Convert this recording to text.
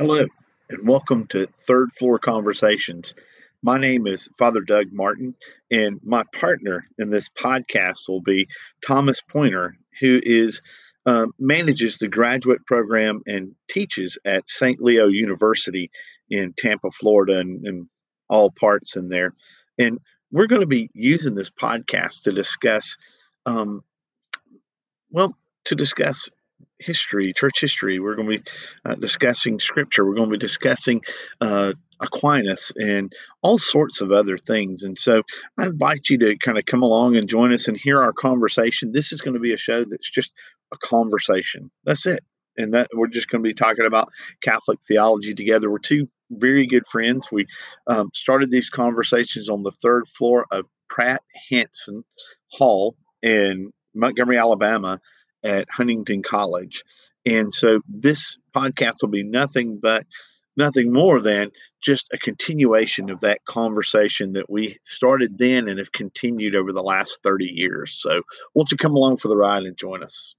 Hello, and welcome to Third Floor Conversations. My name is Father Doug Martin, and my partner in this podcast will be Thomas Pointer, who is uh, manages the graduate program and teaches at St. Leo University in Tampa, Florida, and, and all parts in there. And we're going to be using this podcast to discuss, um, well, to discuss history, church history. We're going to be uh, discussing scripture. We're going to be discussing uh, Aquinas and all sorts of other things. And so I invite you to kind of come along and join us and hear our conversation. This is going to be a show that's just a conversation. That's it. And that we're just going to be talking about Catholic theology together. We're two very good friends. We um, started these conversations on the third floor of Pratt Hanson Hall in Montgomery, Alabama at Huntingdon College. And so this podcast will be nothing but nothing more than just a continuation of that conversation that we started then and have continued over the last 30 years. So, won't you come along for the ride and join us?